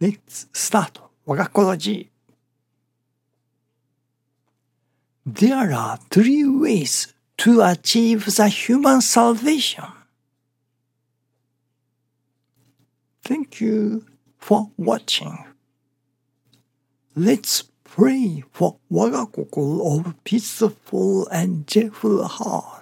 Let's start There are three ways to achieve the human salvation. Thank you for watching. Let's pray for 我が心 of peaceful and joyful heart.